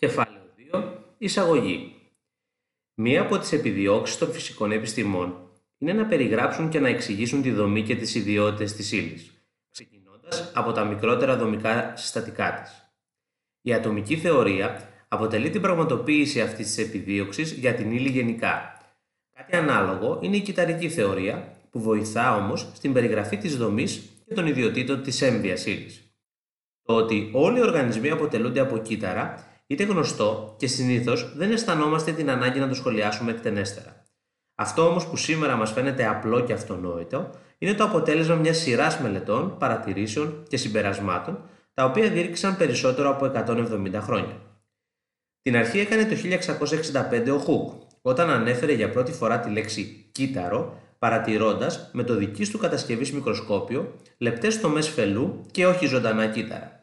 Κεφάλαιο 2. Εισαγωγή. Μία από τις επιδιώξεις των φυσικών επιστημών είναι να περιγράψουν και να εξηγήσουν τη δομή και τις ιδιότητες της ύλης, ξεκινώντας από τα μικρότερα δομικά συστατικά της. Η ατομική θεωρία αποτελεί την πραγματοποίηση αυτής της επιδίωξης για την ύλη γενικά. Κάτι ανάλογο είναι η κυταρική θεωρία, που βοηθά όμως στην περιγραφή της δομής και των ιδιωτήτων της έμβιας ύλης. Το ότι όλοι οι οργανισμοί αποτελούνται από κύτταρα είναι γνωστό και συνήθως δεν αισθανόμαστε την ανάγκη να το σχολιάσουμε εκτενέστερα. Αυτό όμως που σήμερα μας φαίνεται απλό και αυτονόητο είναι το αποτέλεσμα μιας σειράς μελετών, παρατηρήσεων και συμπερασμάτων, τα οποία διήρξαν περισσότερο από 170 χρόνια. Την αρχή έκανε το 1665 ο Χουκ, όταν ανέφερε για πρώτη φορά τη λέξη κύτταρο, παρατηρώντας με το δική του κατασκευής μικροσκόπιο λεπτές τομές φελού και όχι ζωντανά κύτταρα.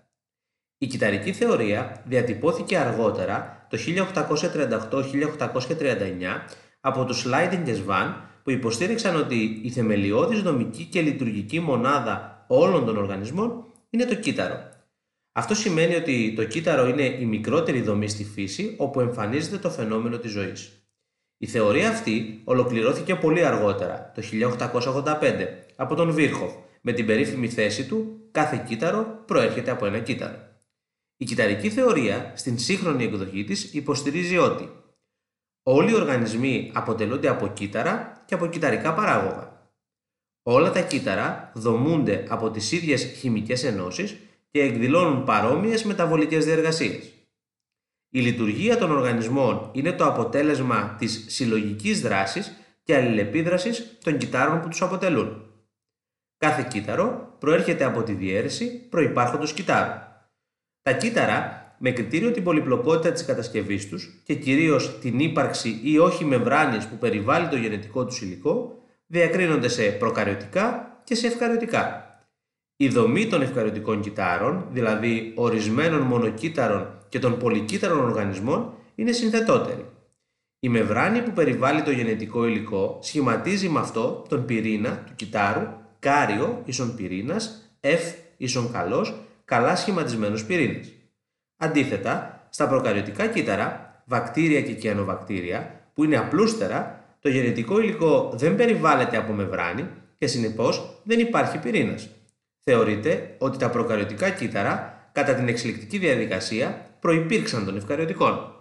Η κυταρική θεωρία διατυπώθηκε αργότερα το 1838-1839 από τους Λάιντιν και Σβάν που υποστήριξαν ότι η θεμελιώδης δομική και λειτουργική μονάδα όλων των οργανισμών είναι το κύτταρο. Αυτό σημαίνει ότι το κύτταρο είναι η μικρότερη δομή στη φύση όπου εμφανίζεται το φαινόμενο της ζωής. Η θεωρία αυτή ολοκληρώθηκε πολύ αργότερα, το 1885, από τον Βίρχοφ, με την περίφημη θέση του «Κάθε κύτταρο προέρχεται από ένα κύτταρο». Η κυταρική θεωρία στην σύγχρονη εκδοχή της υποστηρίζει ότι όλοι οι οργανισμοί αποτελούνται από κύτταρα και από κυταρικά παράγωγα. Όλα τα κύτταρα δομούνται από τις ίδιες χημικές ενώσεις και εκδηλώνουν παρόμοιες μεταβολικές διεργασίες. Η λειτουργία των οργανισμών είναι το αποτέλεσμα της συλλογικής δράσης και αλληλεπίδρασης των κυτάρων που τους αποτελούν. Κάθε κύτταρο προέρχεται από τη διαίρεση προϋπάρχοντος κυτάρου. Τα κύτταρα, με κριτήριο την πολυπλοκότητα της κατασκευής τους και κυρίως την ύπαρξη ή όχι μεμβράνης που περιβάλλει το γενετικό τους υλικό, διακρίνονται σε προκαριωτικά και σε ευκαριωτικά. Η δομή των ευκαριωτικών κυτάρων, δηλαδή ορισμένων μονοκύτταρων και των πολυκύτταρων οργανισμών, είναι συνθετότερη. Η μεμβράνη που περιβάλλει το γενετικό υλικό σχηματίζει με αυτό τον πυρήνα του κυτάρου κάριο ίσον πυρήνας, F ίσον καλός καλά σχηματισμένους πυρήνες. Αντίθετα, στα προκαριωτικά κύτταρα, βακτήρια και κιανοβακτήρια, που είναι απλούστερα, το γενετικό υλικό δεν περιβάλλεται από μεμβράνη και συνεπώς δεν υπάρχει πυρήνας. Θεωρείται ότι τα προκαριωτικά κύτταρα κατά την εξελικτική διαδικασία προϋπήρξαν των ευκαριωτικών.